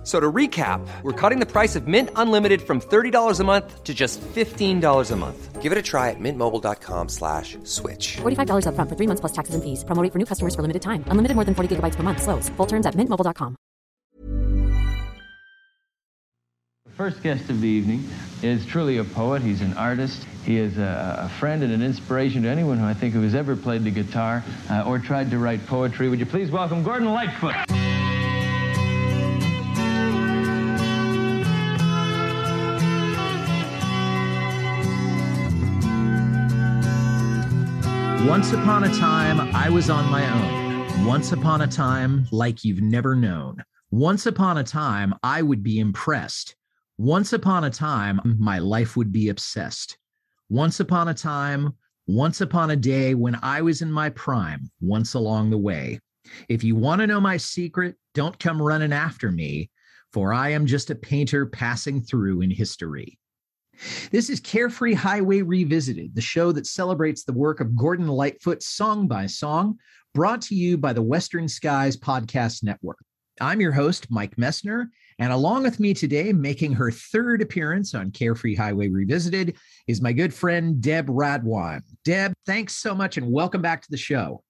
F- So to recap, we're cutting the price of Mint Unlimited from $30 a month to just $15 a month. Give it a try at mintmobile.com slash switch. $45 upfront for three months plus taxes and fees. Promo rate for new customers for limited time. Unlimited more than 40 gigabytes per month. Slows. Full terms at mintmobile.com. The first guest of the evening is truly a poet. He's an artist. He is a, a friend and an inspiration to anyone who I think who has ever played the guitar uh, or tried to write poetry. Would you please welcome Gordon Lightfoot? Once upon a time, I was on my own. Once upon a time, like you've never known. Once upon a time, I would be impressed. Once upon a time, my life would be obsessed. Once upon a time, once upon a day when I was in my prime, once along the way. If you want to know my secret, don't come running after me, for I am just a painter passing through in history. This is Carefree Highway Revisited, the show that celebrates the work of Gordon Lightfoot song by song, brought to you by the Western Skies Podcast Network. I'm your host, Mike Messner, and along with me today, making her third appearance on Carefree Highway Revisited, is my good friend, Deb Radwan. Deb, thanks so much and welcome back to the show.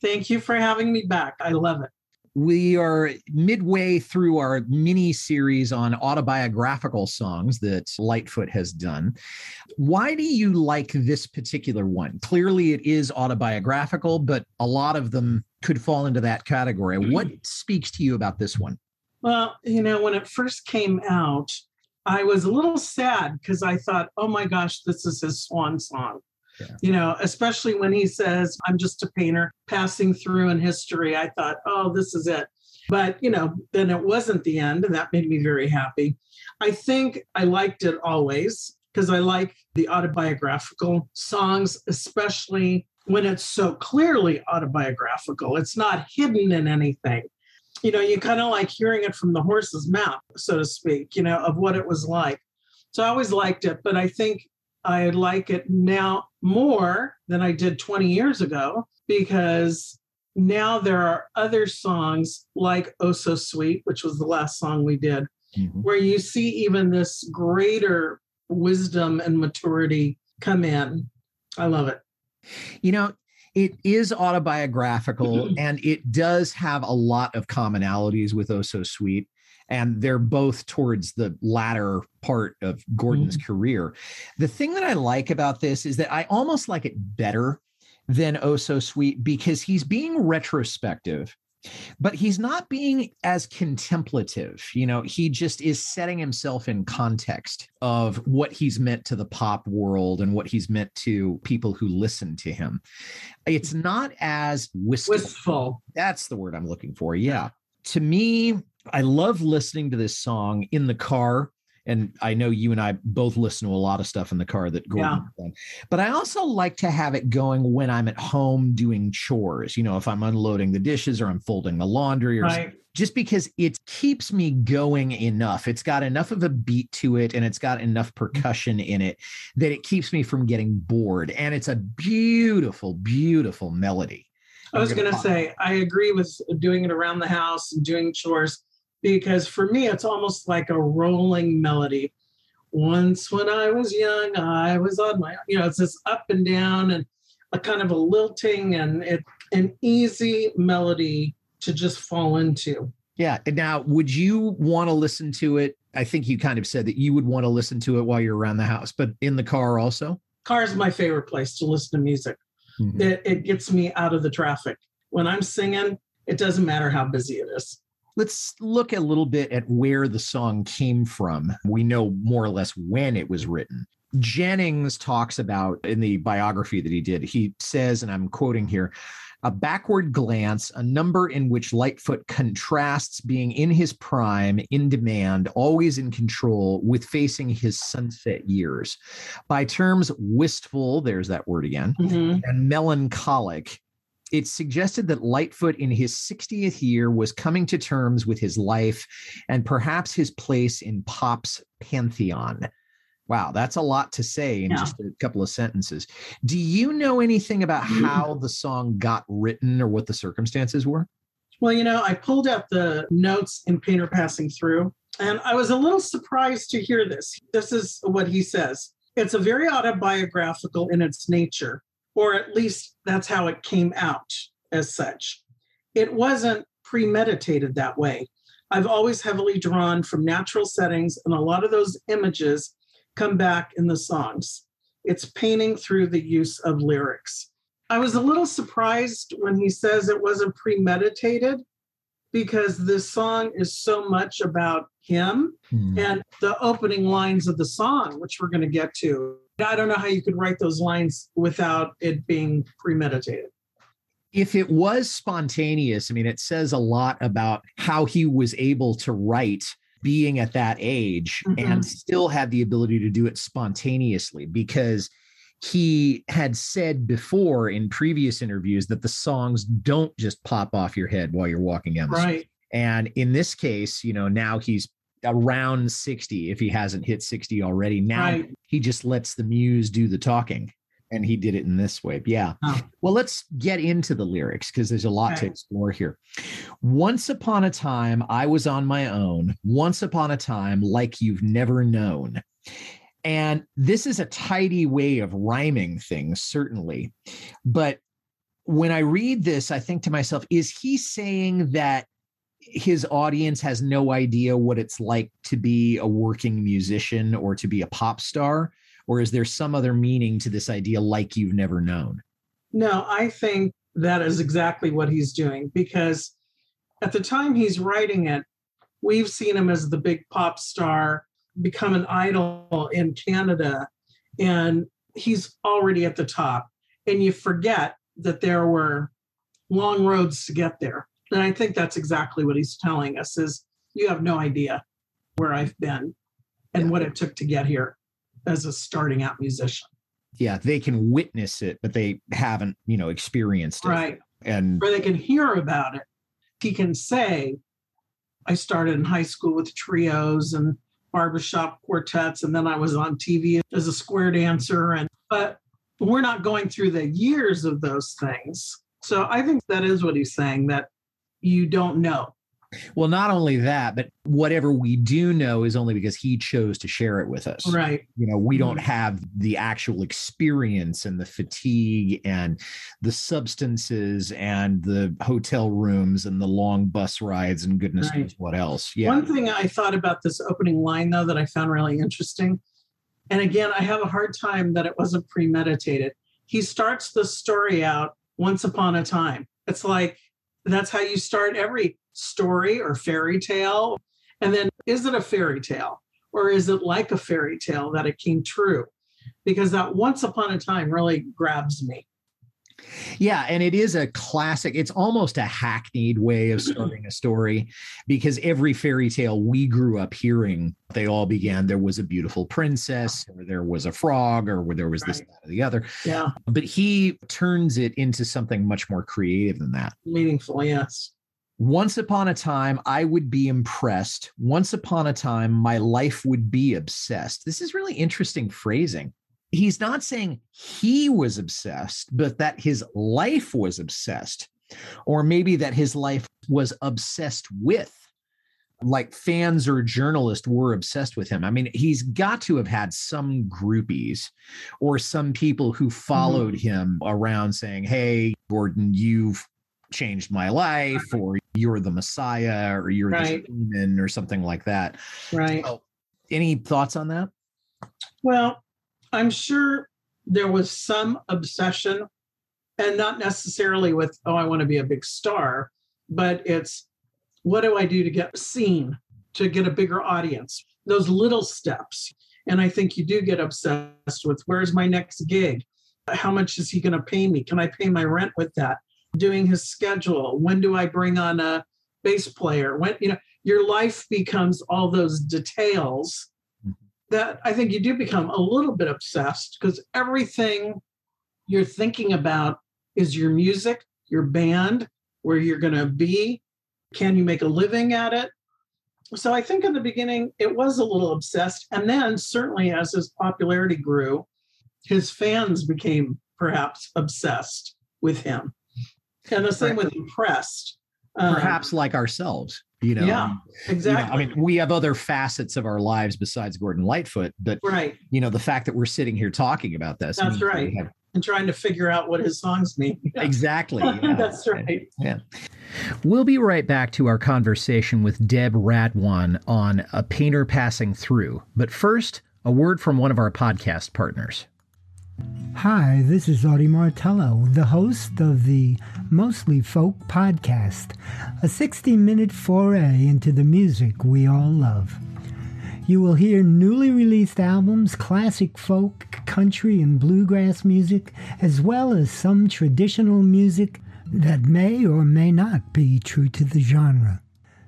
Thank you for having me back. I love it. We are midway through our mini series on autobiographical songs that Lightfoot has done. Why do you like this particular one? Clearly, it is autobiographical, but a lot of them could fall into that category. What speaks to you about this one? Well, you know, when it first came out, I was a little sad because I thought, oh my gosh, this is his swan song. Yeah. You know, especially when he says, I'm just a painter passing through in history. I thought, oh, this is it. But, you know, then it wasn't the end, and that made me very happy. I think I liked it always because I like the autobiographical songs, especially when it's so clearly autobiographical. It's not hidden in anything. You know, you kind of like hearing it from the horse's mouth, so to speak, you know, of what it was like. So I always liked it, but I think I like it now more than I did 20 years ago because now there are other songs like Oh So Sweet, which was the last song we did, Mhm. where you see even this greater wisdom and maturity come in. I love it. You know, it is autobiographical and it does have a lot of commonalities with Oh So Sweet. And they're both towards the latter part of Gordon's mm. career. The thing that I like about this is that I almost like it better than Oh So Sweet because he's being retrospective, but he's not being as contemplative. You know, he just is setting himself in context of what he's meant to the pop world and what he's meant to people who listen to him. It's not as wistful. Wistful. That's the word I'm looking for. Yeah. To me, I love listening to this song in the car. And I know you and I both listen to a lot of stuff in the car that Gordon Yeah. But I also like to have it going when I'm at home doing chores. You know, if I'm unloading the dishes or I'm folding the laundry or Right. just because it keeps me going enough. It's got enough of a beat to it and it's got enough mm-hmm. percussion in it that it keeps me from getting bored. And it's a beautiful, beautiful melody. I was going to say, I agree with doing it around the house and doing chores because for me, it's almost like a rolling melody. Once when I was young, I was on my, you know, it's this up and down and a kind of a lilting and it, an easy melody to just fall into. Yeah. and Now, would you want to listen to it? I think you kind of said that you would want to listen to it while you're around the house, but in the car also? Car is my favorite place to listen to music. Mhm. It, it gets me out of the traffic. When I'm singing, it doesn't matter how busy it is. Let's look a little bit at where the song came from. We know more or less when it was written. Jennings talks about in the biography that he did, he says, and I'm quoting here, a backward glance, a number in which Lightfoot contrasts being in his prime, in demand, always in control, with facing his sunset years. By terms wistful, there's that word again, Mhm. and melancholic, it suggested that Lightfoot in his 60th year was coming to terms with his life and perhaps his place in pop's pantheon. Wow, that's a lot to say in just a couple of sentences. Do you know anything about mm-hmm. how the song got written or what the circumstances were? Well, you know, I pulled out the notes in Painter Passing Through, and I was a little surprised to hear this. This is what he says it's a very autobiographical in its nature, or at least that's how it came out as such. It wasn't premeditated that way. I've always heavily drawn from natural settings, and a lot of those images come back in the songs. It's painting through the use of lyrics. I was a little surprised when he says it wasn't premeditated because this song is so much about him Hmm. and the opening lines of the song, which we're going to get to. I don't know how you could write those lines without it being premeditated. if it was spontaneous, I mean, it says a lot about how he was able to write being at that age Mhm. and still had the ability to do it spontaneously because he had said before in previous interviews that the songs don't just pop off your head while you're walking down the street. And in this case, you know, now he's around 60 if he hasn't hit 60 already. Now Right. he just lets the muse do the talking. And he did it in this way. Yeah. Oh. Well, let's get into the lyrics because there's a lot to explore here. Once upon a time, I was on my own. Once upon a time, like you've never known. And this is a tidy way of rhyming things, certainly. But when I read this, I think to myself, is he saying that his audience has no idea what it's like to be a working musician or to be a pop star? Or is there some other meaning to this idea, like you've never known? No, I think that is exactly what he's doing because at the time he's writing it, we've seen him as the big pop star, become an idol in Canada, and he's already at the top. And you forget that there were long roads to get there. And I think that's exactly what he's telling us is you have no idea where I've been and what it took to get here as a starting out musician. Yeah, they can witness it, but they haven't, you know, experienced it. Right. And or they can hear about it. He can say, I started in high school with trios and barbershop quartets, and then I was on TV as a square dancer. And but we're not going through the years of those things. So I think that is what he's saying, that you don't know. well, not only that, but whatever we do know is only because he chose to share it with us. Right. You know, we don't Mhm. have the actual experience and the fatigue and the substances and the hotel rooms and the long bus rides and goodness Right. knows what else. Yeah. One thing I thought about this opening line, though, that I found really interesting, and again, I have a hard time that it wasn't premeditated. He starts the story out once upon a time. It's like that's how you start every story or fairy tale. And then is it a fairy tale or is it like a fairy tale that it came true? Because that once upon a time really grabs me. Yeah, and it is a classic. It's almost a hackneyed way of starting a story because every fairy tale we grew up hearing, they all began there was a beautiful princess, or there was a frog, or there was this, that, or the other. Yeah, But he turns it into something much more creative than that. meaningful. Yes. Once upon a time, I would be impressed. Once upon a time, my life would be obsessed. This is really interesting phrasing. He's not saying he was obsessed, but that his life was obsessed, or maybe that his life was obsessed with. Like fans or journalists were obsessed with him. I mean, he's got to have had some groupies or some people who mm-hmm. followed him around saying, Hey, Gordon, you've changed my life, or you're the Messiah, or you're Right. the demon, or something like that. Right. Oh, any thoughts on that? Well, I'm sure there was some obsession, and not necessarily with, oh, I want to be a big star, but it's what do I do to get seen, to get a bigger audience? Those little steps. And I think you do get obsessed with where's my next gig? How much is he going to pay me? Can I pay my rent with that? Doing his schedule. When do I bring on a bass player? When, you know, your life becomes all those details that I think you do become a little bit obsessed because everything you're thinking about is your music your band, where you're going to be. Can you make a living at it? So I think in the beginning it was a little obsessed. And then certainly as his popularity grew, his fans became perhaps obsessed with him. And the same with impressed. Um, Perhaps like ourselves, you know. Yeah, you know, exactly. I mean, we have other facets of our lives besides Gordon Lightfoot, but right. you know, the fact that we're sitting here talking about this. That's right. have- And trying to figure out what his songs mean. exactly. yeah. That's right. Yeah. We'll be right back to our conversation with Deb Radwan on A Painter Passing Through. But first, a word from one of our podcast partners. Hi, this is Audie Martello, the host of the Mostly Folk podcast, a 60 minute foray into the music we all love. You will hear newly released albums, classic folk, country, and bluegrass music, as well as some traditional music that may or may not be true to the genre.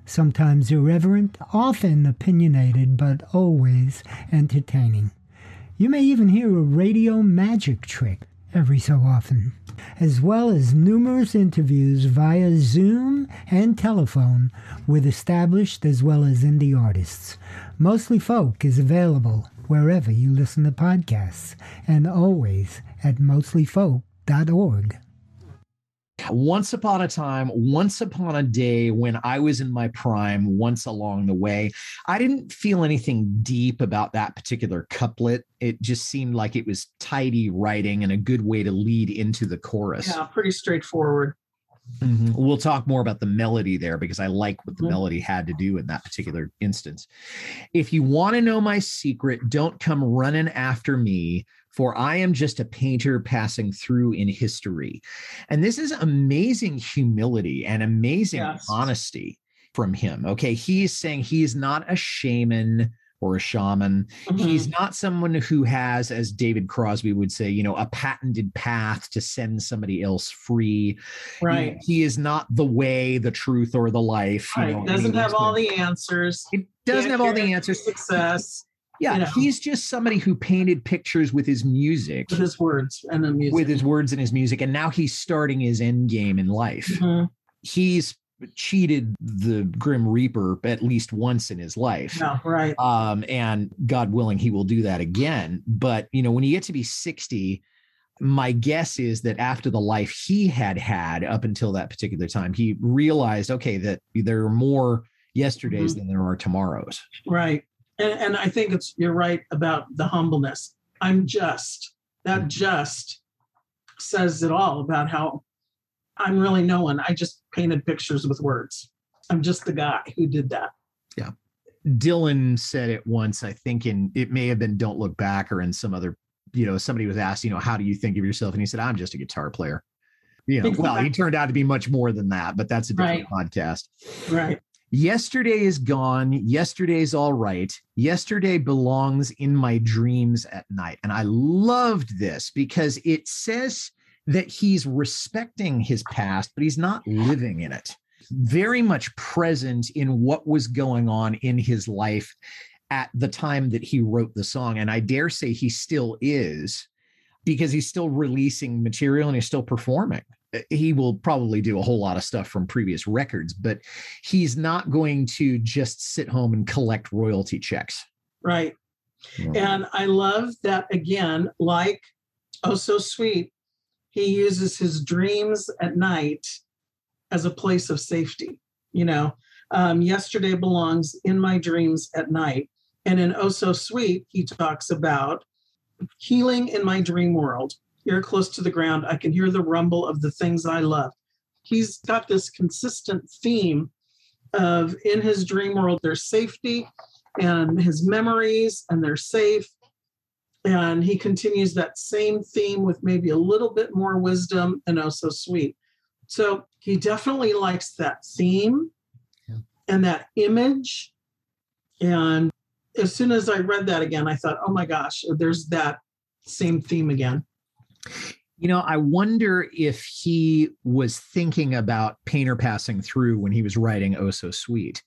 Sometimes irreverent, often opinionated, but always entertaining. You may even hear a radio magic trick every so often, as well as numerous interviews via Zoom and telephone with established as well as indie artists. Mostly Folk is available wherever you listen to podcasts and always at mostlyfolk.org. Once upon a time, once upon a day, when I was in my prime, once along the way, I didn't feel anything deep about that particular couplet. It just seemed like it was tidy writing and a good way to lead into the chorus. Yeah, pretty straightforward. Mhm. We'll talk more about the melody there because I like what the Mhm. melody had to do in that particular instance. If you want to know my secret, don't come running after me, for I am just a painter passing through in history. And this is amazing humility and amazing Yes. honesty from him. Okay. He's saying he's not a shaman or a shaman. Mhm. He's not someone who has, as David Crosby would say, you know, a patented path to send somebody else free. Right. he is not the way, the truth, or the life. you Right. know, Doesn't have all the answers. It doesn't have all the answers. Success Yeah, you know. he's just somebody who painted pictures with his music, with his words and the music. with his words and his music, and now he's starting his end game in life. Mhm. He's cheated the Grim Reaper at least once in his life. Yeah, right. um, and God willing, he will do that again. But you know, when you get to be sixty, my guess is that after the life he had had up until that particular time, he realized, okay, that there are more yesterdays than there are tomorrows. Right. And, and I think it's you're right about the humbleness. I'm just. That just says it all about how I'm really no one. I just painted pictures with words. I'm just the guy who did that. Yeah. Dylan said it once, I think in it may have been Don't Look Back or in some other, you know, somebody was asked, you know, how do you think of yourself? And he said, I'm just a guitar player. You know, well, he turned out to be much more than that, but that's a different podcast. Right. Yesterday is gone. Yesterday's all right. Yesterday belongs in my dreams at night. And I loved this because it says that he's respecting his past, but he's not living in it. Very much present in what was going on in his life at the time that he wrote the song. And I dare say he still is because he's still releasing material and he's still performing. He will probably do a whole lot of stuff from previous records, but he's not going to just sit home and collect royalty checks. Right. And I love that again, like Oh So Sweet, he uses his dreams at night as a place of safety. You know, um, yesterday belongs in my dreams at night. And in Oh So Sweet, he talks about healing in my dream world. Here close to the ground, I can hear the rumble of the things I love. He's got this consistent theme of in his dream world, there's safety and his memories, and they're safe. And he continues that same theme with maybe a little bit more wisdom and oh so sweet. So he definitely likes that theme Yeah. and that image. And as soon as I read that again, I thought, oh my gosh, there's that same theme again. You know, I wonder if he was thinking about Painter passing through when he was writing Oh So Sweet.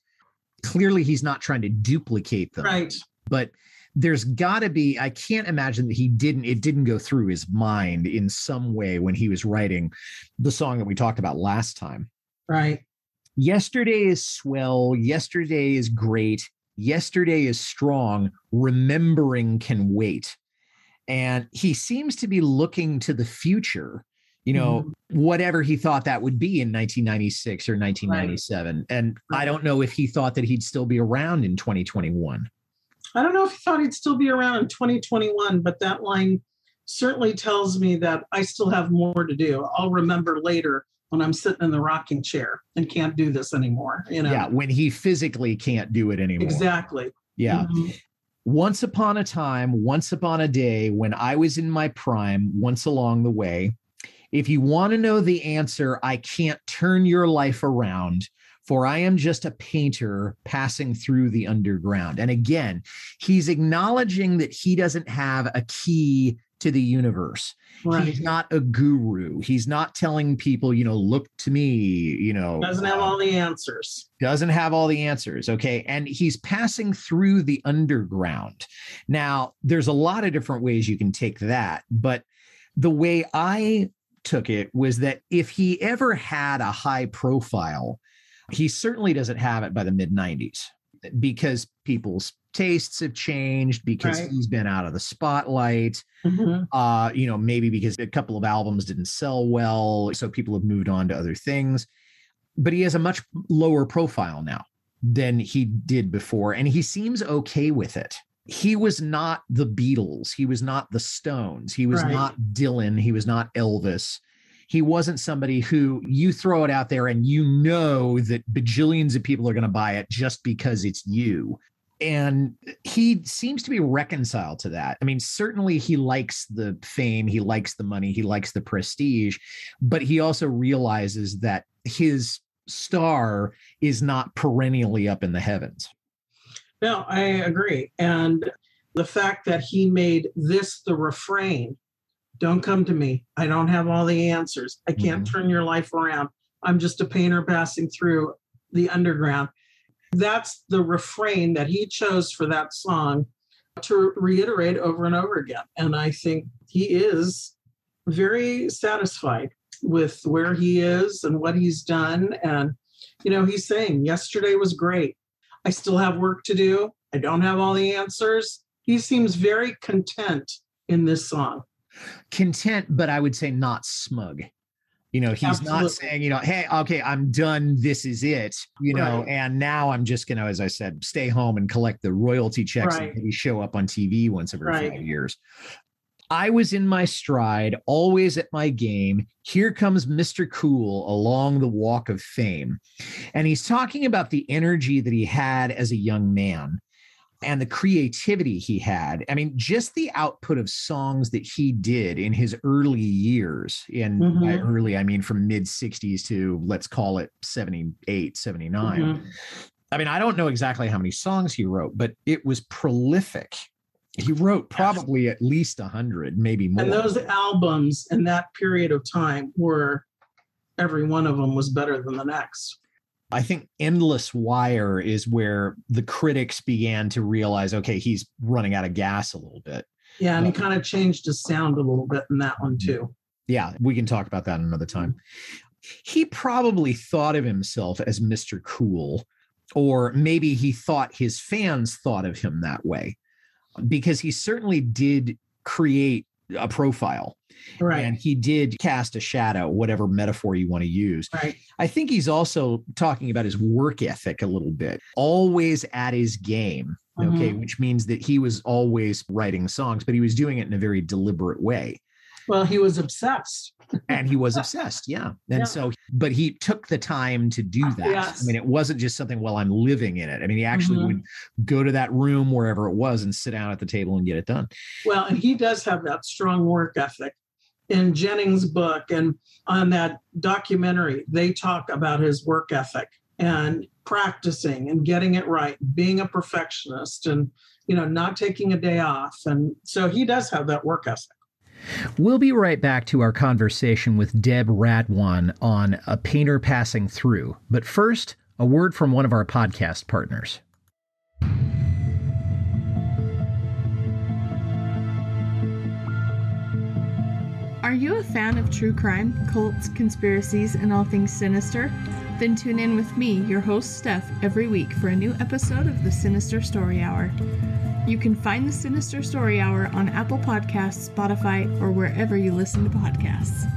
Clearly, he's not trying to duplicate them. Right. but there's got to be i can't imagine that he didn't it didn't go through his mind in some way when he was writing the song that we talked about last time. Right. yesterday is swell yesterday is great yesterday is strong remembering can wait. And he seems to be looking to the future you know mm-hmm. whatever he thought that would be in 1996 or 1997 and i don't know if he thought that he'd still be around in 2021 I don't know if he thought he'd still be around in 2021, but that line certainly tells me that I still have more to do. I'll remember later when I'm sitting in the rocking chair and can't do this anymore. You know. yeah when he physically can't do it anymore Exactly. yeah Mhm. once upon a time once upon a day when i was in my prime once along the way if you want to know the answer i can't turn your life around for i am just a painter passing through the underground and again he's acknowledging that he doesn't have a key to the universe Right. he's not a guru he's not telling people you know look to me you know Doesn't have all the answers. doesn't have all the answers. Okay. And he's passing through the underground. Now, there's a lot of different ways you can take that, but the way I took it was that if he ever had a high profile, he certainly doesn't have it by the mid 90s because people's tastes have changed because Right. he's been out of the spotlight Mhm. uh you know maybe because a couple of albums didn't sell well so people have moved on to other things but he has a much lower profile now than he did before and he seems okay with it he was not the beatles he was not the stones he was Right. not dylan he was not elvis he wasn't somebody who you throw it out there and you know that bajillions of people are going to buy it just because it's you and he seems to be reconciled to that. I mean, certainly he likes the fame, he likes the money, he likes the prestige, but he also realizes that his star is not perennially up in the heavens. No, I agree. And the fact that he made this the refrain don't come to me. I don't have all the answers. I can't mm-hmm. turn your life around. I'm just a painter passing through the underground. That's the refrain that he chose for that song to reiterate over and over again. And I think he is very satisfied with where he is and what he's done. And, you know, he's saying, yesterday was great. I still have work to do. I don't have all the answers. He seems very content in this song. Content, but I would say not smug. You know, he's not saying, you know, hey, okay, I'm done. This is it. You know, Right. and now I'm just going to, as I said, stay home and collect the royalty checks Right. and maybe show up on TV once every Right. five years. I was in my stride, always at my game. Here comes Mr. Cool along the walk of fame. And he's talking about the energy that he had as a young man and the creativity he had. I mean, just the output of songs that he did in his early years, and by Mhm. early, I mean from mid 60s to let's call it 78, 79. Mhm. I mean, I don't know exactly how many songs he wrote, but it was prolific. He wrote probably at least a hundred, maybe more. And those albums in that period of time were every one of them was better than the next. I think Endless Wire is where the critics began to realize, okay, he's running out of gas a little bit. Yeah, and he um, kind of changed his sound a little bit in that one too. Yeah, we can talk about that another time. Mm-hmm. He probably thought of himself as Mr. Cool, or maybe he thought his fans thought of him that way because he certainly did create a profile Right. and he did cast a shadow, whatever metaphor you want to use. Right. I think he's also talking about his work ethic a little bit, always at his game. Okay, Mhm. which means that he was always writing songs, but he was doing it in a very deliberate way. Well, he was obsessed. And he was obsessed. Yeah. And Yeah. so, but he took the time to do that. Yes. I mean, it wasn't just something, well, I'm living in it. I mean, he actually Mhm. would go to that room, wherever it was, and sit down at the table and get it done. Well, and he does have that strong work ethic. In Jennings' book and on that documentary, they talk about his work ethic and practicing and getting it right, being a perfectionist and you know, not taking a day off. And so he does have that work ethic. We'll be right back to our conversation with Deb Radwan on A Painter Passing Through. But first, a word from one of our podcast partners. Are you a fan of true crime, cults, conspiracies, and all things sinister? Then tune in with me, your host Steph, every week for a new episode of the Sinister Story Hour. You can find the Sinister Story Hour on Apple Podcasts, Spotify, or wherever you listen to podcasts.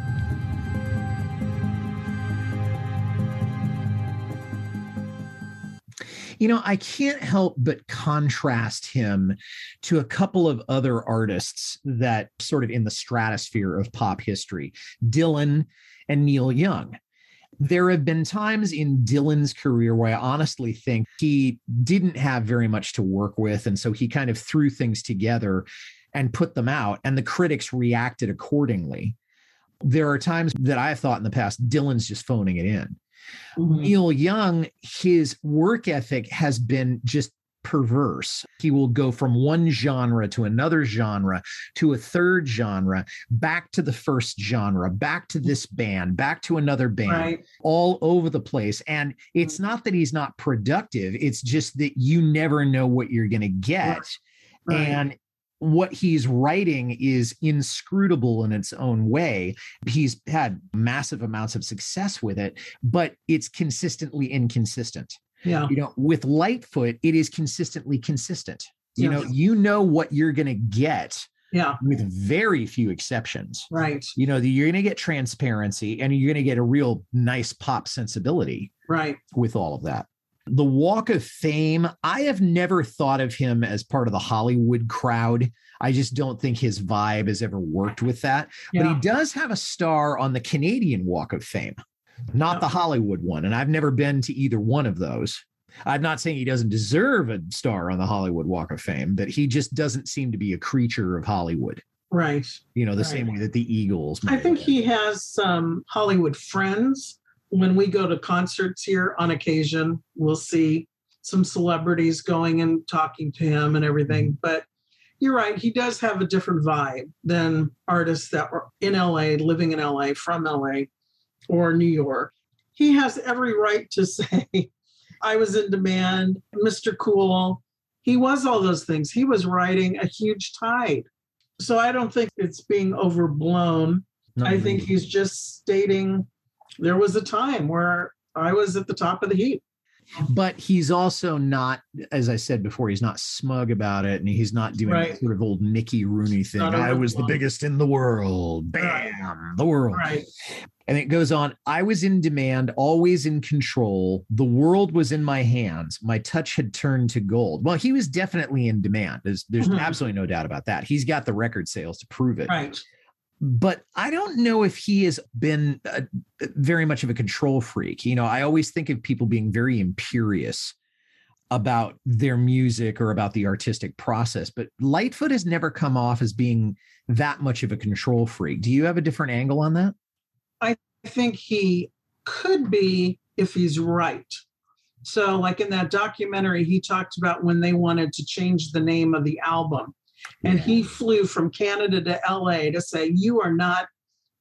you know, I can't help but contrast him to a couple of other artists that sort of in the stratosphere of pop history, Dylan and Neil Young. There have been times in Dylan's career where I honestly think he didn't have very much to work with. And so he kind of threw things together and put them out, and the critics reacted accordingly. There are times that I've thought in the past, Dylan's just phoning it in. Mm-hmm. Neil Young, his work ethic has been just perverse. He will go from one genre to another genre to a third genre, back to the first genre, back to this band, back to another band, right. all over the place. And it's mm-hmm. not that he's not productive, it's just that you never know what you're going to get. Right. And what he's writing is inscrutable in its own way. He's had massive amounts of success with it, but it's consistently inconsistent. Yeah. You know, with Lightfoot, it is consistently consistent. You yes. know, you know what you're going to get. Yeah. With very few exceptions. Right. You know, you're going to get transparency and you're going to get a real nice pop sensibility. Right. With all of that. The Walk of Fame, I have never thought of him as part of the Hollywood crowd. I just don't think his vibe has ever worked with that. Yeah. But he does have a star on the Canadian Walk of Fame, not the Hollywood one. And I've never been to either one of those. I'm not saying he doesn't deserve a star on the Hollywood Walk of Fame, but he just doesn't seem to be a creature of Hollywood. Right. You know, the right. same way that the Eagles. I think he has some Hollywood friends when we go to concerts here on occasion, we'll see some celebrities going and talking to him and everything. Mm-hmm. But you're right, he does have a different vibe than artists that were in LA, living in LA, from LA or New York. He has every right to say, I was in demand, Mr. Cool. He was all those things. He was riding a huge tide. So I don't think it's being overblown. Not I think he's just stating there was a time where I was at the top of the heap. But he's also not, as I said before, he's not smug about it, and he's not doing right. sort of old Mickey Rooney thing. I was the biggest in the world. Bam, right. the world. Right. And it goes on. I was in demand, always in control. The world was in my hands. My touch had turned to gold. Well, he was definitely in demand. There's, there's mm-hmm. absolutely no doubt about that. He's got the record sales to prove it. Right but I don't know if he has been very much of a control freak. You know, I always think of people being very imperious about their music or about the artistic process, but Lightfoot has never come off as being that much of a control freak. Do you have a different angle on that? I think he could be if he's right. So, like in that documentary, he talked about when they wanted to change the name of the album and he flew from Canada to LA to say, You are not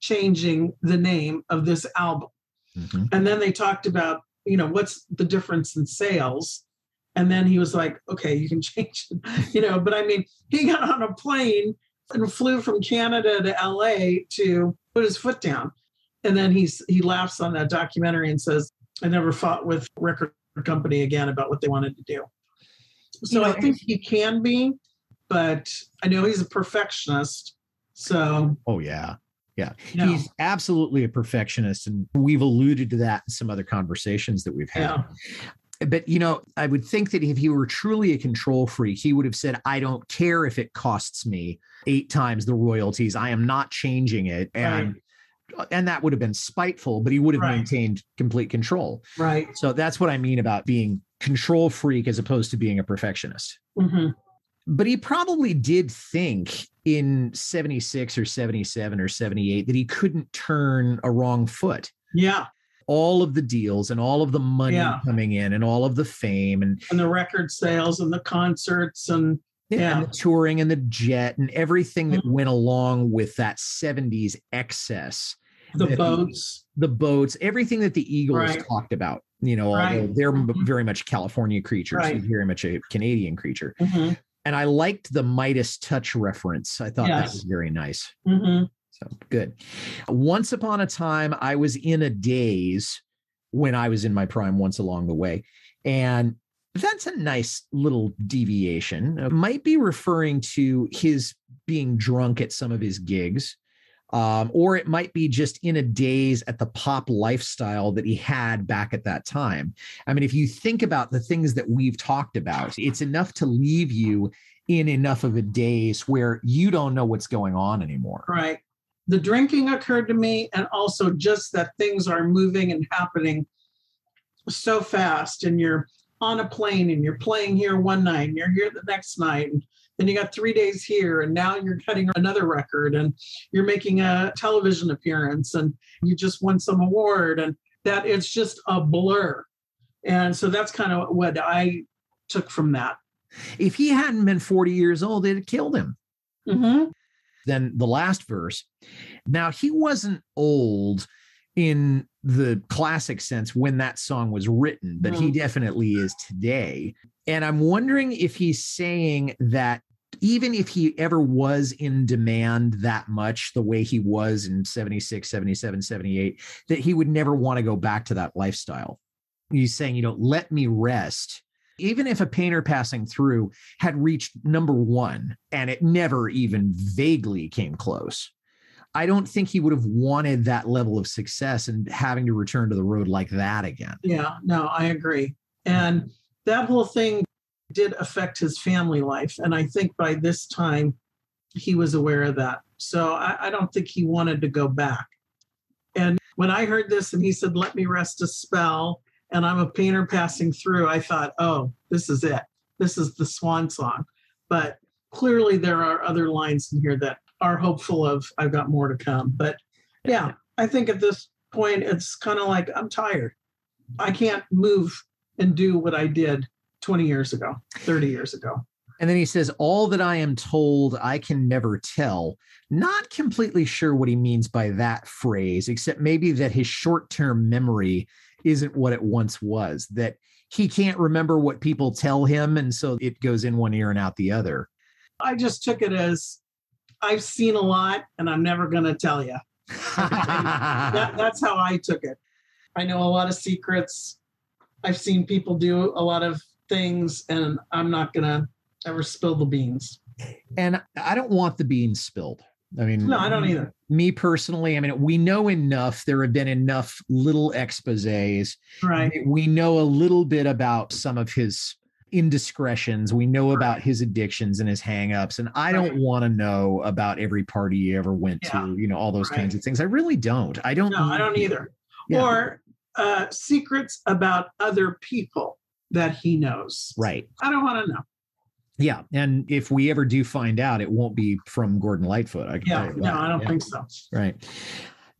changing the name of this album. Mm-hmm. And then they talked about, you know, what's the difference in sales? And then he was like, okay, you can change it, you know. But I mean, he got on a plane and flew from Canada to LA to put his foot down. And then he's he laughs on that documentary and says, I never fought with record company again about what they wanted to do. So you know, I think he can be, but I know he's a perfectionist. So, oh, yeah. Yeah. Know. He's absolutely a perfectionist. And we've alluded to that in some other conversations that we've had. Yeah. But, you know, I would think that if he were truly a control freak, he would have said, I don't care if it costs me eight times the royalties. I am not changing it. And right and that would have been spiteful, but he would have right. maintained complete control. Right. So that's what I mean about being control freak as opposed to being a perfectionist. Mm-hmm but he probably did think in 76 or 77 or 78 that he couldn't turn a wrong foot. Yeah. All of the deals and all of the money yeah. coming in and all of the fame and, and the record sales and the concerts and yeah. and the touring and the jet and everything that mm-hmm. went along with that 70s excess. The boats. the boats, everything that the Eagles right. talked about, you know, right. although they're mm-hmm. very much California creatures, right. very much a Canadian creature. Mm-hmm and I liked the Midas touch reference. I thought yes. that was very nice. Mm-hmm. So good. Once upon a time, I was in a daze when I was in my prime once along the way. And that's a nice little deviation. It might be referring to his being drunk at some of his gigs. Um, or it might be just in a daze at the pop lifestyle that he had back at that time. I mean, if you think about the things that we've talked about, it's enough to leave you in enough of a daze where you don't know what's going on anymore. Right. The drinking occurred to me, and also just that things are moving and happening so fast, and you're on a plane and you're playing here one night and you're here the next night and then you got three days here and now you're cutting another record and you're making a television appearance and you just won some award and that it's just a blur and so that's kind of what i took from that If he hadn't been 40 years old, it'd have killed him. mm-hmm. Then the last verse. Now, he wasn't old in the classic sense when that song was written, but he definitely is today. And I'm wondering if he's saying that even if he ever was in demand that much the way he was in 76, 77, 78, that he would never want to go back to that lifestyle. He's saying, you know, let me rest. Even if a painter passing through had reached number one and it never even vaguely came close, I don't think he would have wanted that level of success and having to return to the road like that again. Yeah, no, I agree. And that whole thing did affect his family life. And I think by this time he was aware of that. So I, I don't think he wanted to go back. And when I heard this and he said, let me rest a spell, and I'm a painter passing through, I thought, oh, this is it. This is the swan song. But clearly there are other lines in here that are hopeful of I've got more to come. But yeah, I think at this point it's kind of like I'm tired. I can't move and do what I did 20 years ago, 30 years ago. And then he says, All that I am told, I can never tell. Not completely sure what he means by that phrase, except maybe that his short term memory isn't what it once was, that he can't remember what people tell him. And so it goes in one ear and out the other. I just took it as I've seen a lot and I'm never going to tell you. That, that's how I took it. I know a lot of secrets. I've seen people do a lot of things and I'm not going to ever spill the beans. and I don't want the beans spilled. I mean, No, I don't either. Me personally, I mean, we know enough. There have been enough little exposes. Right. We know a little bit about some of his indiscretions. We know about his addictions and his hangups. And I don't want to know about every party he ever went Yeah. to, you know, all those Right. kinds of things. I really don't. I don't No, I don't either. Yeah. Or uh, secrets about other people that he knows. right. I don't want to know. Yeah. And if we ever do find out, it won't be from Gordon Lightfoot. I Yeah, no. I don't Yeah. think so. Right.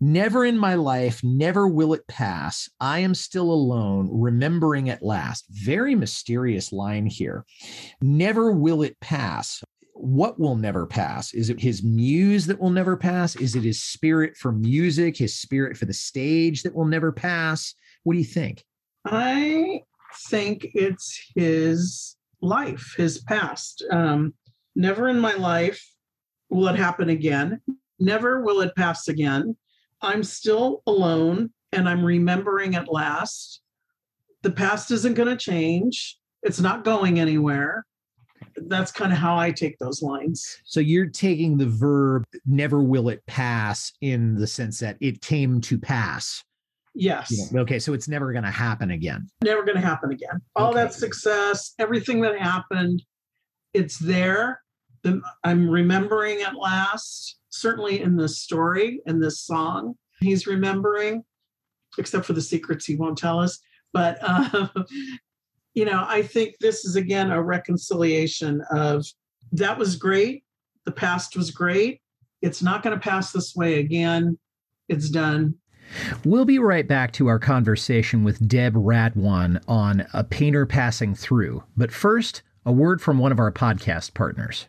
Never in my life, never will it pass. I am still alone, remembering at last. Very mysterious line here. Never will it pass. What will never pass? Is it his muse that will never pass? Is it his spirit for music, his spirit for the stage that will never pass? What do you think? I think it's his life, his past. Um, never in my life will it happen again. Never will it pass again. I'm still alone and I'm remembering at last. The past isn't going to change, it's not going anywhere. That's kind of how I take those lines. So you're taking the verb never will it pass in the sense that it came to pass. Yes. You know, okay, so it's never going to happen again. never going to happen again. All Okay. that success, everything that happened, it's there. The- I'm remembering at last, certainly in this story, in this song, he's remembering, except for the secrets he won't tell us. But, uh, you know, I think this is again a reconciliation of that was great. The past was great. It's not going to pass this way again. It's done. We'll be right back to our conversation with Deb Radwan on A Painter Passing Through. But first, a word from one of our podcast partners.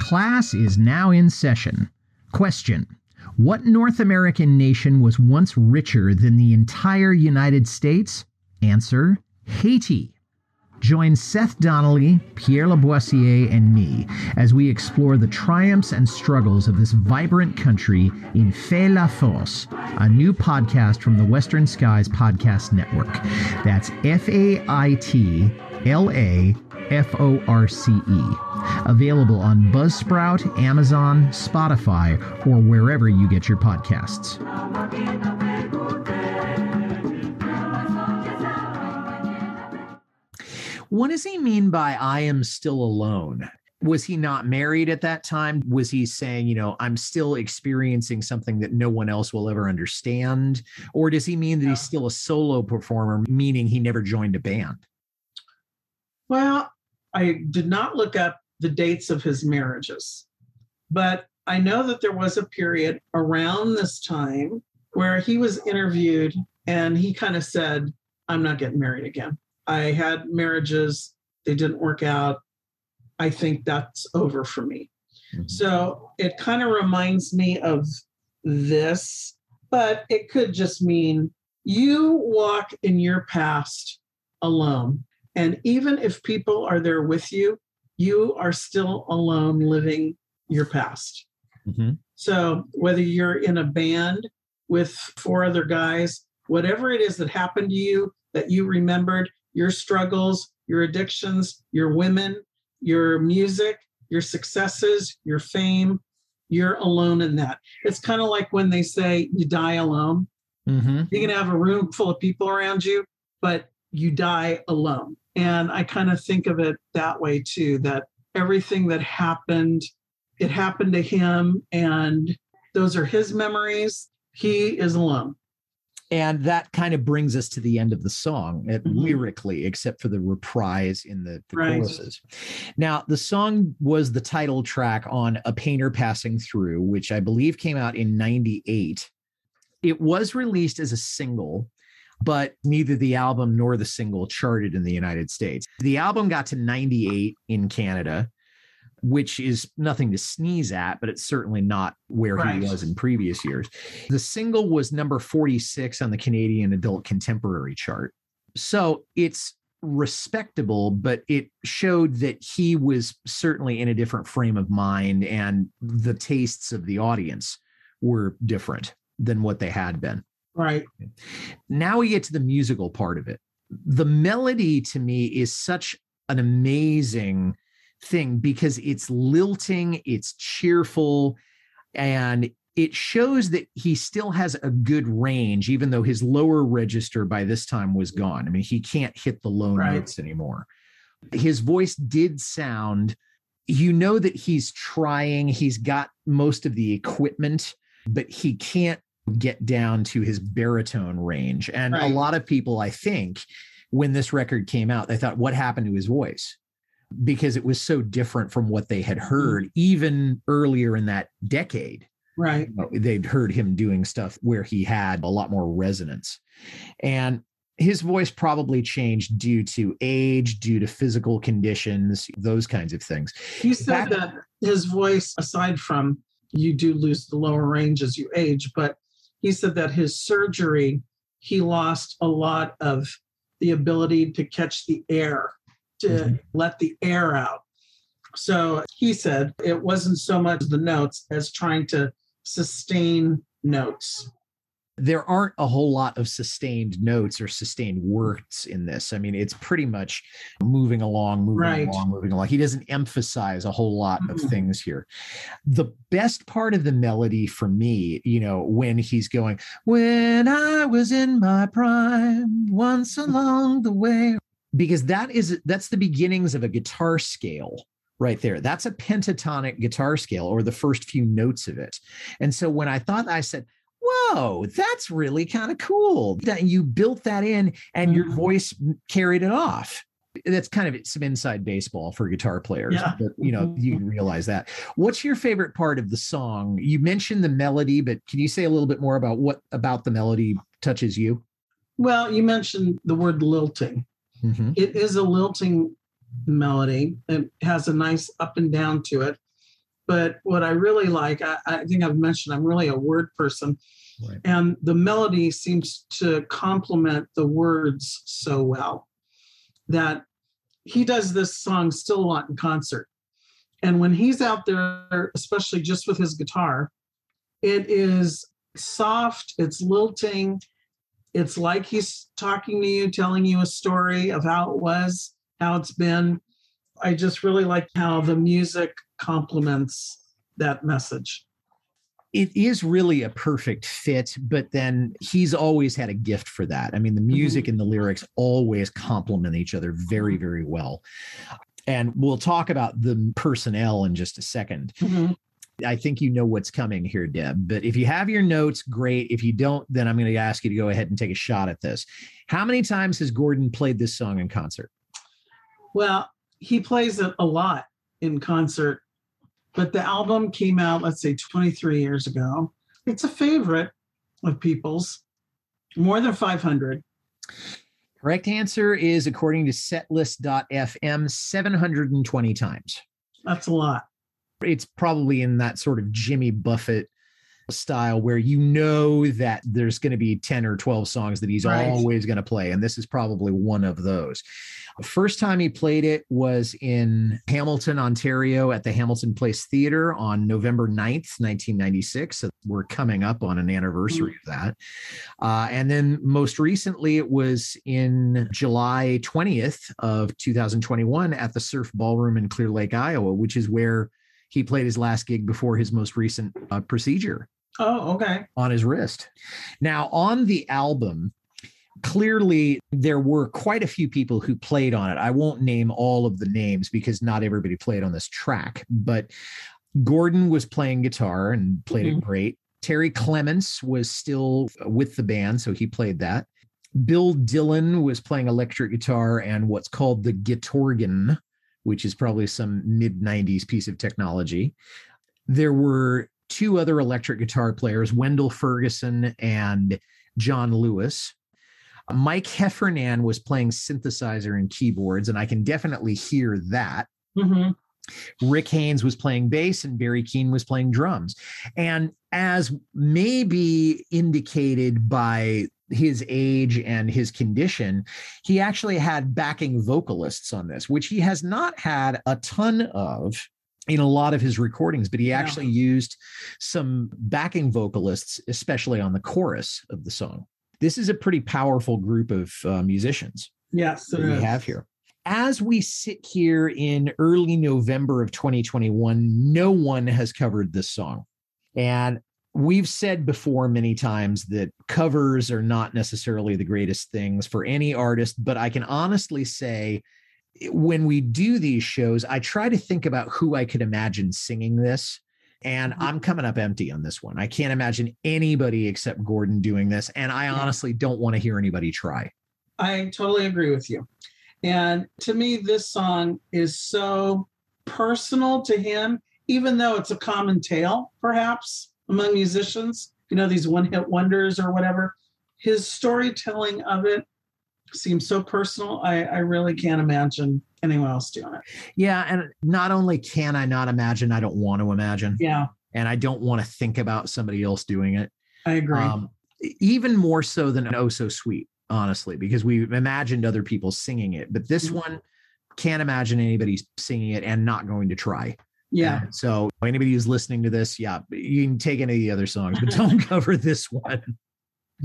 Class is now in session. Question What North American nation was once richer than the entire United States? Answer Haiti. Join Seth Donnelly, Pierre Laboisiere, and me as we explore the triumphs and struggles of this vibrant country in Fait la Force, a new podcast from the Western Skies Podcast Network. That's F A I T L A F O R C E. Available on Buzzsprout, Amazon, Spotify, or wherever you get your podcasts. What does he mean by I am still alone? Was he not married at that time? Was he saying, you know, I'm still experiencing something that no one else will ever understand? Or does he mean that he's still a solo performer, meaning he never joined a band? Well, I did not look up the dates of his marriages, but I know that there was a period around this time where he was interviewed and he kind of said, I'm not getting married again. I had marriages, they didn't work out. I think that's over for me. Mm-hmm. So it kind of reminds me of this, but it could just mean you walk in your past alone. And even if people are there with you, you are still alone living your past. Mm-hmm. So whether you're in a band with four other guys, whatever it is that happened to you that you remembered, your struggles, your addictions, your women, your music, your successes, your fame, you're alone in that. It's kind of like when they say you die alone. Mm-hmm. You can have a room full of people around you, but you die alone. And I kind of think of it that way too that everything that happened, it happened to him, and those are his memories. He is alone and that kind of brings us to the end of the song mm-hmm. lyrically except for the reprise in the, the right. choruses now the song was the title track on a painter passing through which i believe came out in 98 it was released as a single but neither the album nor the single charted in the united states the album got to 98 in canada which is nothing to sneeze at, but it's certainly not where right. he was in previous years. The single was number 46 on the Canadian Adult Contemporary chart. So it's respectable, but it showed that he was certainly in a different frame of mind and the tastes of the audience were different than what they had been. Right. Now we get to the musical part of it. The melody to me is such an amazing thing because it's lilting, it's cheerful, and it shows that he still has a good range, even though his lower register by this time was gone. I mean, he can't hit the low right. notes anymore. His voice did sound, you know, that he's trying, he's got most of the equipment, but he can't get down to his baritone range. And right. a lot of people, I think, when this record came out, they thought, what happened to his voice? Because it was so different from what they had heard mm. even earlier in that decade. Right. They'd heard him doing stuff where he had a lot more resonance. And his voice probably changed due to age, due to physical conditions, those kinds of things. He said that, that his voice, aside from you do lose the lower range as you age, but he said that his surgery, he lost a lot of the ability to catch the air to mm-hmm. let the air out. So he said it wasn't so much the notes as trying to sustain notes. There aren't a whole lot of sustained notes or sustained words in this. I mean, it's pretty much moving along, moving right. along, moving along. He doesn't emphasize a whole lot mm-hmm. of things here. The best part of the melody for me, you know, when he's going, When I was in my prime, once along the way, because that is that's the beginnings of a guitar scale right there. That's a pentatonic guitar scale or the first few notes of it. And so when I thought I said, whoa, that's really kind of cool that you built that in and your mm-hmm. voice carried it off. That's kind of some inside baseball for guitar players. Yeah. But, you know, you mm-hmm. realize that. What's your favorite part of the song? You mentioned the melody, but can you say a little bit more about what about the melody touches you? Well, you mentioned the word lilting. Mm-hmm. It is a lilting melody. It has a nice up and down to it. But what I really like, I, I think I've mentioned, I'm really a word person. Right. And the melody seems to complement the words so well that he does this song still a lot in concert. And when he's out there, especially just with his guitar, it is soft, it's lilting, it's like he's talking to you, telling you a story of how it was, how it's been. I just really like how the music complements that message. It is really a perfect fit, but then he's always had a gift for that. I mean, the music mm-hmm. and the lyrics always complement each other very, very well. And we'll talk about the personnel in just a 2nd mm-hmm. I think you know what's coming here, Deb. But if you have your notes, great. If you don't, then I'm going to ask you to go ahead and take a shot at this. How many times has Gordon played this song in concert? Well, he plays it a lot in concert, but the album came out, let's say, 23 years ago. It's a favorite of people's, more than 500. Correct answer is, according to setlist.fm, 720 times. That's a lot it's probably in that sort of Jimmy Buffett style where you know that there's going to be 10 or 12 songs that he's right. always going to play and this is probably one of those the first time he played it was in hamilton ontario at the hamilton place theater on november 9th 1996 so we're coming up on an anniversary mm-hmm. of that uh, and then most recently it was in july 20th of 2021 at the surf ballroom in clear lake iowa which is where he played his last gig before his most recent uh, procedure. Oh, okay. On his wrist. Now, on the album, clearly there were quite a few people who played on it. I won't name all of the names because not everybody played on this track, but Gordon was playing guitar and played mm-hmm. it great. Terry Clements was still with the band, so he played that. Bill Dillon was playing electric guitar and what's called the Guitorgan, which is probably some mid 90s piece of technology. There were two other electric guitar players, Wendell Ferguson and John Lewis. Mike Heffernan was playing synthesizer and keyboards, and I can definitely hear that. Mm-hmm. Rick Haynes was playing bass and Barry Keane was playing drums. And as may be indicated by his age and his condition, he actually had backing vocalists on this, which he has not had a ton of in a lot of his recordings, but he actually used some backing vocalists, especially on the chorus of the song. This is a pretty powerful group of uh, musicians. Yes, we have here. As we sit here in early November of 2021, no one has covered this song. And we've said before many times that covers are not necessarily the greatest things for any artist, but I can honestly say when we do these shows, I try to think about who I could imagine singing this. And mm-hmm. I'm coming up empty on this one. I can't imagine anybody except Gordon doing this. And I honestly don't want to hear anybody try. I totally agree with you. And to me, this song is so personal to him, even though it's a common tale, perhaps among musicians, you know, these one hit wonders or whatever. His storytelling of it seems so personal. I, I really can't imagine anyone else doing it. Yeah. And not only can I not imagine, I don't want to imagine. Yeah. And I don't want to think about somebody else doing it. I agree. Um, even more so than Oh So Sweet, honestly, because we've imagined other people singing it. But this mm-hmm. one, can't imagine anybody singing it and not going to try. Yeah. so anybody who's listening to this, yeah, you can take any of the other songs, but don't cover this one.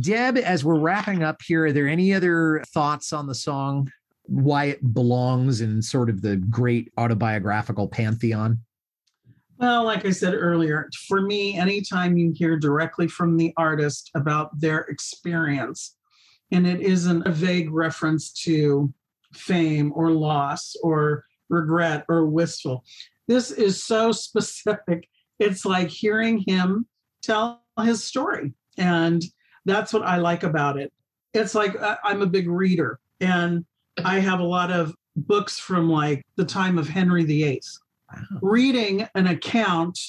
Deb, as we're wrapping up here, are there any other thoughts on the song? Why it belongs in sort of the great autobiographical pantheon? Well, like I said earlier, for me, anytime you hear directly from the artist about their experience, and it isn't a vague reference to fame or loss or regret or wistful, this is so specific. It's like hearing him tell his story. And that's what I like about it. It's like uh, I'm a big reader and I have a lot of books from like the time of Henry VIII. Wow. Reading an account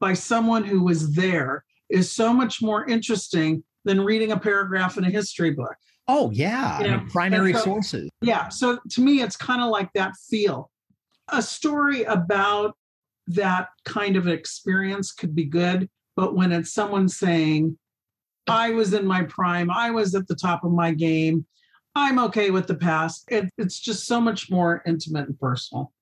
by someone who was there is so much more interesting than reading a paragraph in a history book. Oh, yeah. You know, primary so, sources. Yeah. So to me, it's kind of like that feel a story about that kind of experience could be good, but when it's someone saying, I was in my prime, I was at the top of my game, I'm okay with the past. It, it's just so much more intimate and personal.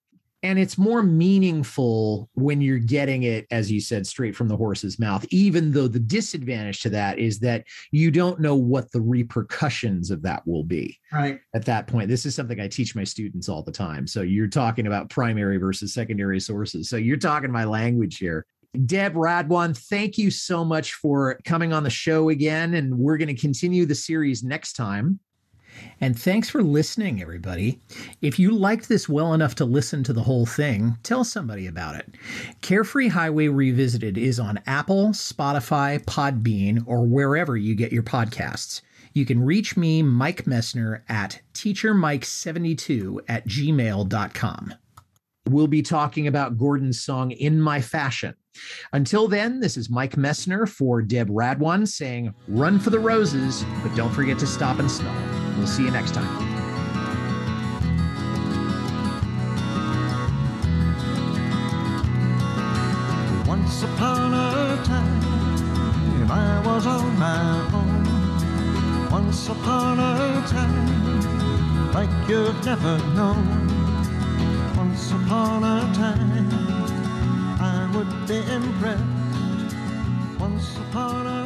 And it's more meaningful when you're getting it, as you said, straight from the horse's mouth, even though the disadvantage to that is that you don't know what the repercussions of that will be. Right. At that point, this is something I teach my students all the time. So you're talking about primary versus secondary sources. So you're talking my language here. Deb Radwan, thank you so much for coming on the show again. And we're going to continue the series next time. And thanks for listening, everybody. If you liked this well enough to listen to the whole thing, tell somebody about it. Carefree Highway Revisited is on Apple, Spotify, Podbean, or wherever you get your podcasts. You can reach me, Mike Messner, at teachermike72 at gmail.com. We'll be talking about Gordon's song In My Fashion. Until then, this is Mike Messner for Deb Radwan saying, Run for the roses, but don't forget to stop and smell. We'll see you next time. Once upon a time, I was on my own. Once upon a time, like you've never known. Once upon a time, I would be impressed. Once upon a